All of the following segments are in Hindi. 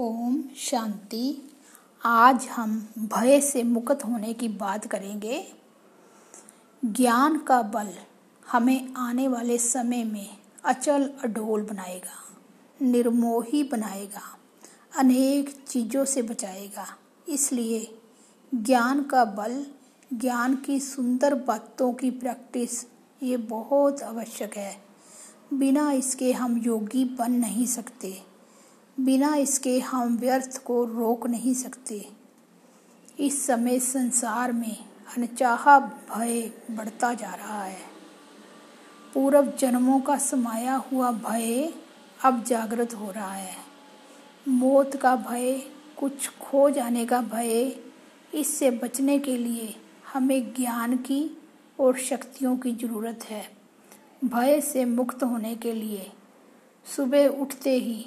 ओम शांति। आज हम भय से मुक्त होने की बात करेंगे। ज्ञान का बल हमें आने वाले समय में अचल अडोल बनाएगा, निर्मोही बनाएगा, अनेक चीज़ों से बचाएगा। इसलिए ज्ञान का बल, ज्ञान की सुंदर बातों की प्रैक्टिस, ये बहुत आवश्यक है। बिना इसके हम योगी बन नहीं सकते। बिना इसके हम व्यर्थ को रोक नहीं सकते। इस समय संसार में अनचाहा भय बढ़ता जा रहा है। पूर्व जन्मों का समाया हुआ भय अब जागृत हो रहा है। मौत का भय, कुछ खो जाने का भय, इससे बचने के लिए हमें ज्ञान की और शक्तियों की ज़रूरत है। भय से मुक्त होने के लिए सुबह उठते ही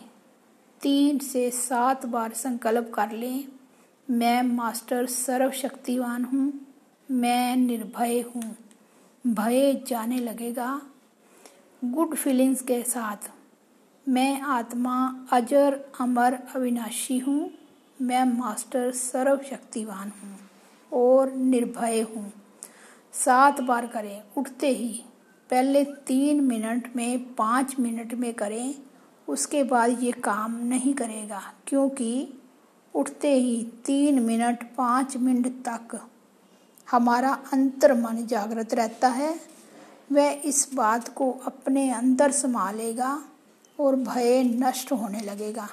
तीन से सात बार संकल्प कर लें। मैं मास्टर सर्वशक्तिवान हूँ। मैं निर्भय हूँ। भय जाने लगेगा। गुड फीलिंग्स के साथ। मैं आत्मा अजर अमर अविनाशी हूँ। मैं मास्टर सर्वशक्तिवान हूँ और निर्भय हूँ। सात बार करें, उठते ही। पहले तीन मिनट में, पाँच मिनट में करें। उसके बाद ये काम नहीं करेगा, क्योंकि उठते ही तीन मिनट पाँच मिनट तक हमारा अंतर मन जागृत रहता है। वह इस बात को अपने अंदर संभालेगा और भय नष्ट होने लगेगा।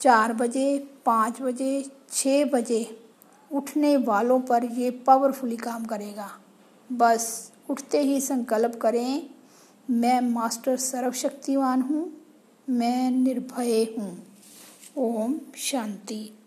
चार बजे, पाँच बजे छः बजे उठने वालों पर ये पावरफुली काम करेगा। बस उठते ही संकल्प करें मैं मास्टर सर्वशक्तिवान हूँ मैं निर्भय हूँ। ओम शांति।